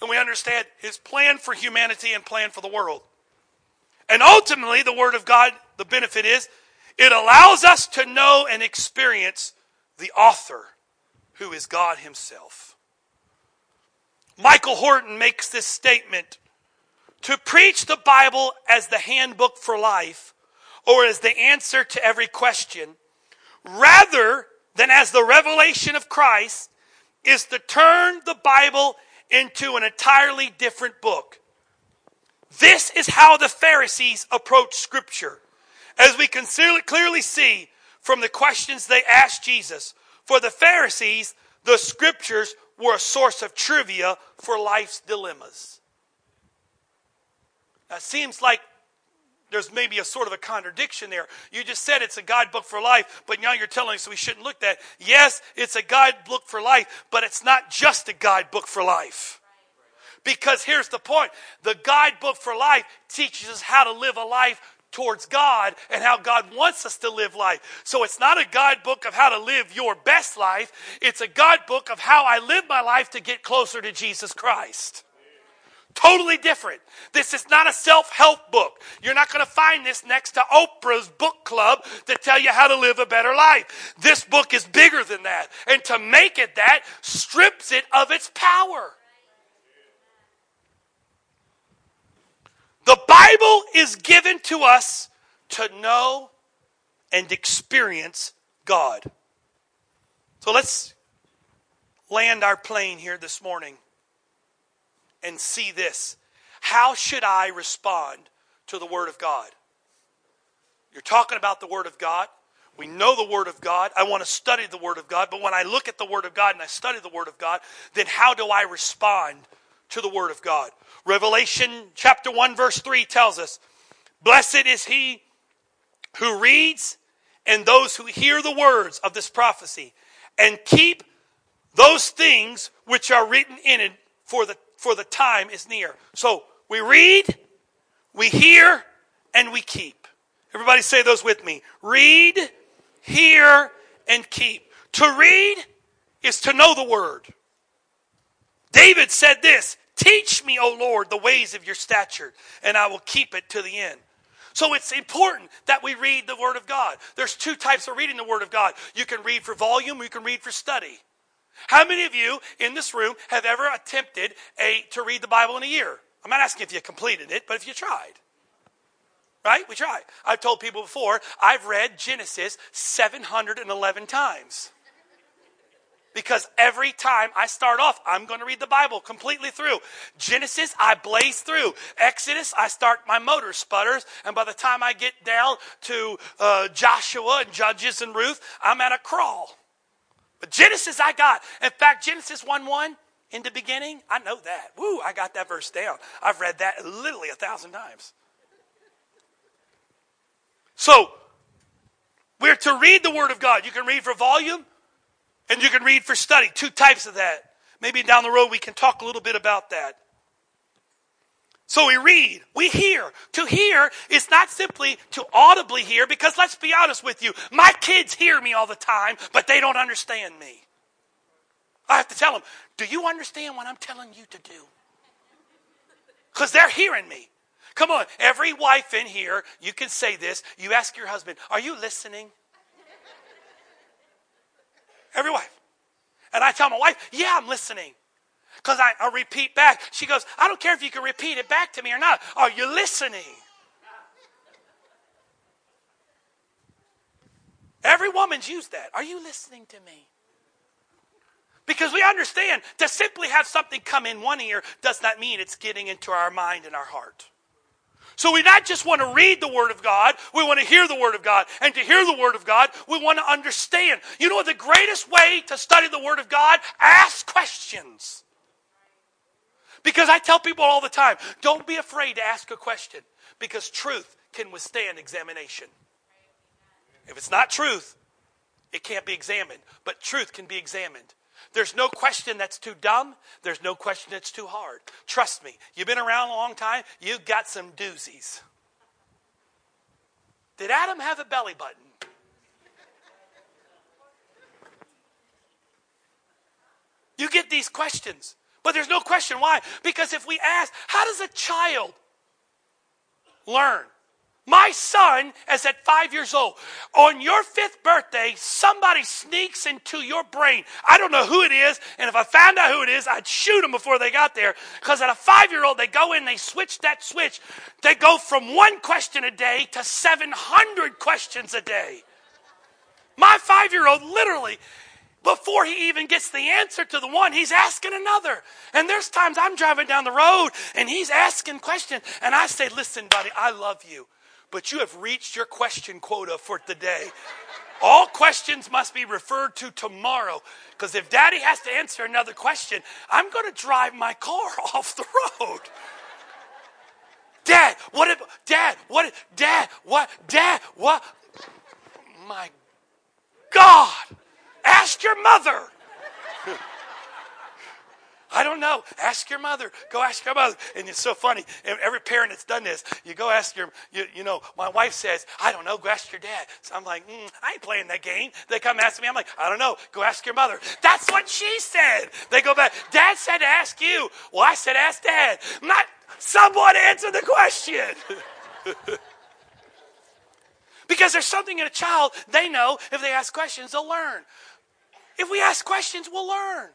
And we understand His plan for humanity and plan for the world. And ultimately, the Word of God, the benefit is it allows us to know and experience the author, who is God Himself. Michael Horton makes this statement to preach the Bible as the handbook for life or as the answer to every question, rather than as the revelation of Christ, is to turn the Bible into an entirely different book. This is how the Pharisees approach Scripture. As we can clearly see from the questions they asked Jesus, for the Pharisees, the scriptures were a source of trivia for life's dilemmas. Now, it seems like there's maybe a sort of a contradiction there. You just said it's a guidebook for life, but now you're telling us we shouldn't look at. Yes, it's a guidebook for life, but it's not just a guidebook for life. Because here's the point the guidebook for life teaches us how to live a life towards God and how God wants us to live life. So it's not a guidebook of how to live your best life, it's a guidebook of how I live my life to get closer to Jesus Christ. Totally different. This is not a self help book. You're not going to find this next to Oprah's book club to tell you how to live a better life. This book is bigger than that. And to make it that strips it of its power. The Bible is given to us to know and experience God. So let's land our plane here this morning and see this. How should I respond to the Word of God? You're talking about the Word of God. We know the Word of God. I want to study the Word of God. But when I look at the Word of God and I study the Word of God, then how do I respond to the Word of God? Revelation chapter 1, verse 3 tells us Blessed is he who reads and those who hear the words of this prophecy and keep those things which are written in it, for the, for the time is near. So we read, we hear, and we keep. Everybody say those with me. Read, hear, and keep. To read is to know the word. David said this Teach me, O Lord, the ways of your stature, and I will keep it to the end. So it's important that we read the Word of God. There's two types of reading the Word of God. You can read for volume, you can read for study. How many of you in this room have ever attempted a, to read the Bible in a year? I'm not asking if you completed it, but if you tried. Right? We try. I've told people before, I've read Genesis 711 times. Because every time I start off, I'm going to read the Bible completely through. Genesis, I blaze through. Exodus, I start my motor sputters. And by the time I get down to uh, Joshua and Judges and Ruth, I'm at a crawl. But Genesis, I got. In fact, Genesis 1 1, in the beginning, I know that. Woo, I got that verse down. I've read that literally a thousand times. So, we're to read the Word of God. You can read for volume, and you can read for study. Two types of that. Maybe down the road we can talk a little bit about that. So we read, we hear. To hear is not simply to audibly hear, because let's be honest with you, my kids hear me all the time, but they don't understand me. I have to tell them, do you understand what I'm telling you to do? Because they're hearing me. Come on, every wife in here, you can say this. You ask your husband, Are you listening? Every wife. And I tell my wife, yeah, I'm listening. Because I, I repeat back. She goes, I don't care if you can repeat it back to me or not. Are you listening? Every woman's used that. Are you listening to me? Because we understand to simply have something come in one ear does not mean it's getting into our mind and our heart. So we not just want to read the Word of God, we want to hear the Word of God. And to hear the Word of God, we want to understand. You know the greatest way to study the Word of God? Ask questions. Because I tell people all the time don't be afraid to ask a question because truth can withstand examination. If it's not truth, it can't be examined, but truth can be examined. There's no question that's too dumb. There's no question that's too hard. Trust me, you've been around a long time, you've got some doozies. Did Adam have a belly button? You get these questions, but there's no question why. Because if we ask, how does a child learn? My son is at five years old. On your fifth birthday, somebody sneaks into your brain. I don't know who it is, and if I found out who it is, I'd shoot them before they got there. Because at a five year old, they go in, they switch that switch. They go from one question a day to 700 questions a day. My five year old literally before he even gets the answer to the one, he's asking another. And there's times I'm driving down the road and he's asking questions, and I say, Listen, buddy, I love you but you have reached your question quota for today. All questions must be referred to tomorrow. Because if daddy has to answer another question, I'm going to drive my car off the road. Dad, what if, Dad, what, if, Dad, what, Dad, what? My God, ask your mother. I don't know. Ask your mother. Go ask your mother. And it's so funny. Every parent that's done this, you go ask your, you, you know, my wife says, I don't know. Go ask your dad. So I'm like, mm, I ain't playing that game. They come ask me. I'm like, I don't know. Go ask your mother. That's what she said. They go back. Dad said to ask you. Well, I said ask dad. Not someone answer the question. because there's something in a child they know if they ask questions, they'll learn. If we ask questions, we'll learn.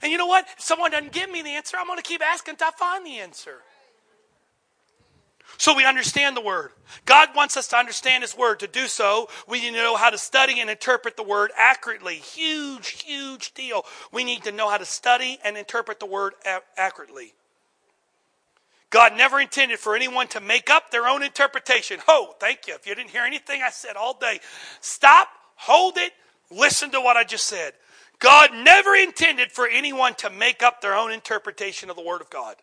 And you know what? If someone doesn't give me the answer, I'm going to keep asking until I find the answer. So we understand the Word. God wants us to understand His Word. To do so, we need to know how to study and interpret the Word accurately. Huge, huge deal. We need to know how to study and interpret the Word accurately. God never intended for anyone to make up their own interpretation. Oh, thank you. If you didn't hear anything I said all day, stop, hold it, listen to what I just said. God never intended for anyone to make up their own interpretation of the Word of God.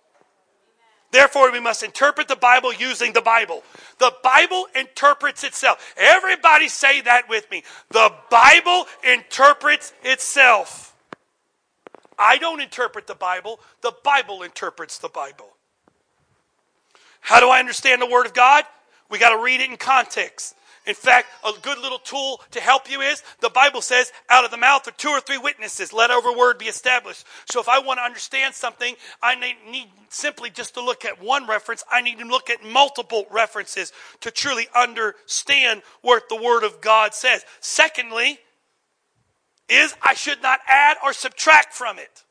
Therefore, we must interpret the Bible using the Bible. The Bible interprets itself. Everybody say that with me. The Bible interprets itself. I don't interpret the Bible, the Bible interprets the Bible. How do I understand the Word of God? We got to read it in context. In fact, a good little tool to help you is the Bible says, out of the mouth of two or three witnesses, let every word be established. So if I want to understand something, I need simply just to look at one reference. I need to look at multiple references to truly understand what the Word of God says. Secondly, is I should not add or subtract from it.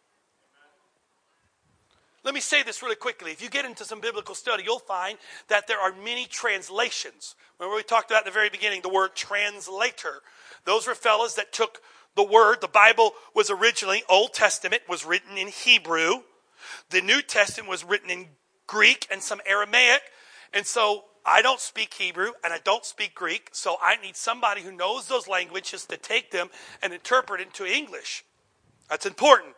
Let me say this really quickly. If you get into some biblical study, you'll find that there are many translations. Remember, we talked about at the very beginning the word translator. Those were fellows that took the word. The Bible was originally, Old Testament was written in Hebrew. The New Testament was written in Greek and some Aramaic. And so I don't speak Hebrew and I don't speak Greek, so I need somebody who knows those languages to take them and interpret into English. That's important.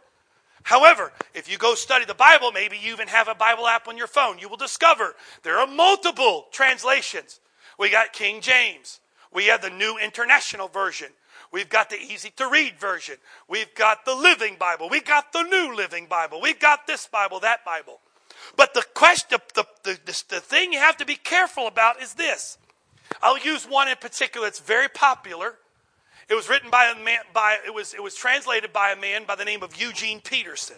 However, if you go study the Bible, maybe you even have a Bible app on your phone, you will discover there are multiple translations. We got King James. We have the New International Version. We've got the easy to read version. We've got the Living Bible. We've got the New Living Bible. We've got this Bible, that Bible. But the question, the, the, the, the thing you have to be careful about is this. I'll use one in particular that's very popular. It was written by a man, by, it was, it was translated by a man by the name of Eugene Peterson.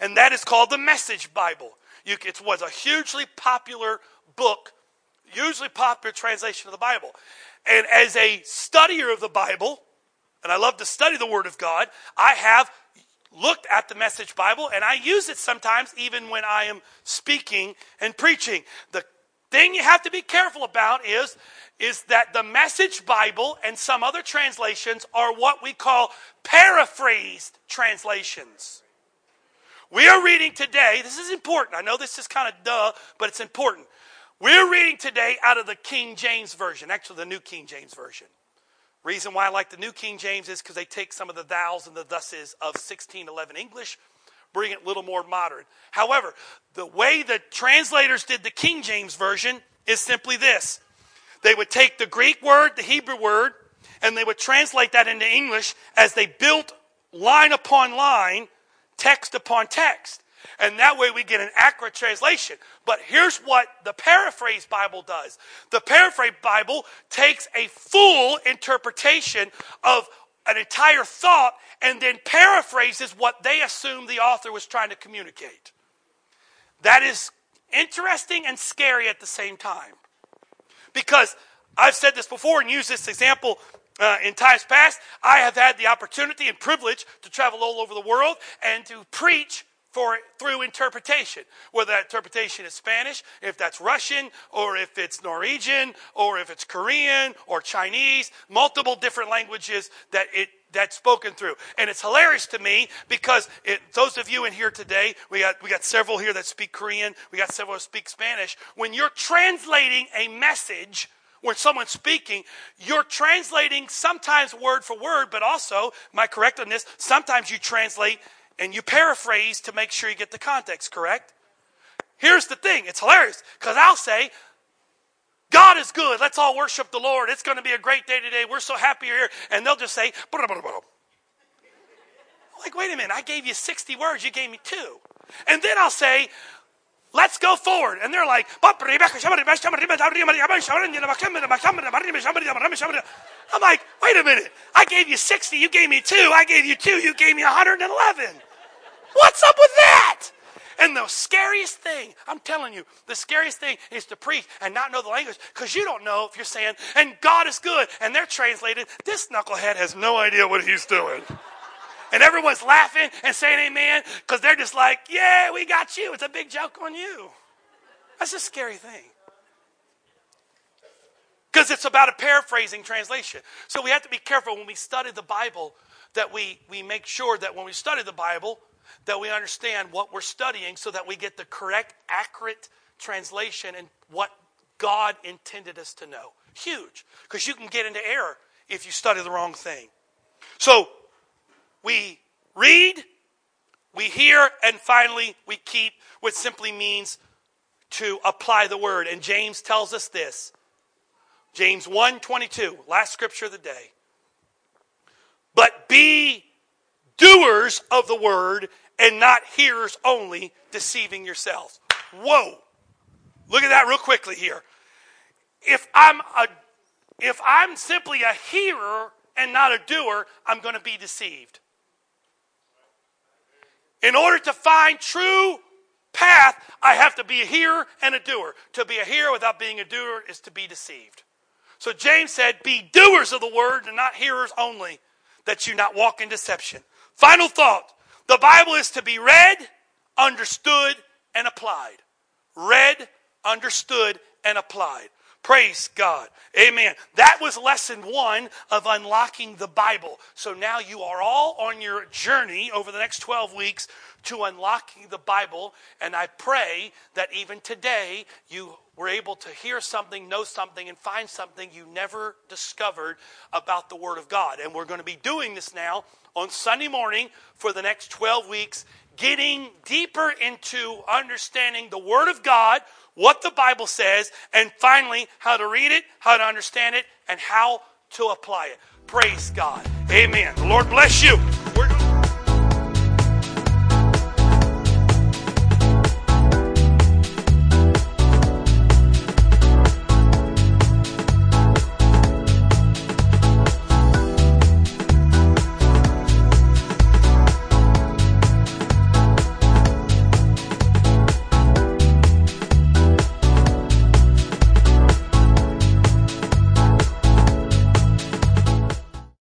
And that is called the Message Bible. You, it was a hugely popular book, hugely popular translation of the Bible. And as a studier of the Bible, and I love to study the Word of God, I have looked at the Message Bible and I use it sometimes even when I am speaking and preaching. The thing you have to be careful about is, is that the Message Bible and some other translations are what we call paraphrased translations. We are reading today, this is important. I know this is kind of duh, but it's important. We're reading today out of the King James Version, actually, the New King James Version. Reason why I like the New King James is because they take some of the thous and the thuses of 1611 English, bring it a little more modern. However, the way the translators did the King James Version is simply this they would take the Greek word, the Hebrew word, and they would translate that into English as they built line upon line, text upon text. And that way we get an accurate translation. But here's what the paraphrase Bible does the paraphrase Bible takes a full interpretation of an entire thought and then paraphrases what they assume the author was trying to communicate. That is interesting and scary at the same time. Because I've said this before and used this example uh, in times past. I have had the opportunity and privilege to travel all over the world and to preach for through interpretation. Whether that interpretation is spanish if that's russian or if it's norwegian or if it's korean or chinese multiple different languages that it that's spoken through. And it's hilarious to me because it, those of you in here today we got we got several here that speak korean we got several that speak spanish. When you're translating a message when someone's speaking, you're translating sometimes word for word, but also, am I correct on this? Sometimes you translate and you paraphrase to make sure you get the context correct. Here's the thing it's hilarious because I'll say, God is good. Let's all worship the Lord. It's going to be a great day today. We're so happy you're here. And they'll just say, like, wait a minute. I gave you 60 words. You gave me two. And then I'll say, let's go forward. And they're like, I'm like, wait a minute. I gave you 60. You gave me two. I gave you two. You gave me 111. What's up with that? And the scariest thing, I'm telling you, the scariest thing is to preach and not know the language because you don't know if you're saying, and God is good, and they're translated, this knucklehead has no idea what he's doing. And everyone's laughing and saying amen because they're just like, yeah, we got you. It's a big joke on you. That's a scary thing. Because it's about a paraphrasing translation. So we have to be careful when we study the Bible that we, we make sure that when we study the Bible, that we understand what we're studying so that we get the correct, accurate translation and what God intended us to know. Huge. Because you can get into error if you study the wrong thing. So we read, we hear, and finally we keep, which simply means to apply the word. And James tells us this. James 1 22, last scripture of the day. But be doers of the word and not hearers only, deceiving yourselves. Whoa. Look at that real quickly here. If I'm a if I'm simply a hearer and not a doer, I'm going to be deceived. In order to find true path, I have to be a hearer and a doer. To be a hearer without being a doer is to be deceived. So James said, Be doers of the word and not hearers only, that you not walk in deception. Final thought the Bible is to be read, understood, and applied. Read, understood, and applied. Praise God. Amen. That was lesson one of unlocking the Bible. So now you are all on your journey over the next 12 weeks to unlocking the Bible. And I pray that even today you were able to hear something, know something, and find something you never discovered about the Word of God. And we're going to be doing this now on Sunday morning for the next 12 weeks, getting deeper into understanding the Word of God what the Bible says, and finally, how to read it, how to understand it, and how to apply it. Praise God. Amen. The Lord bless you.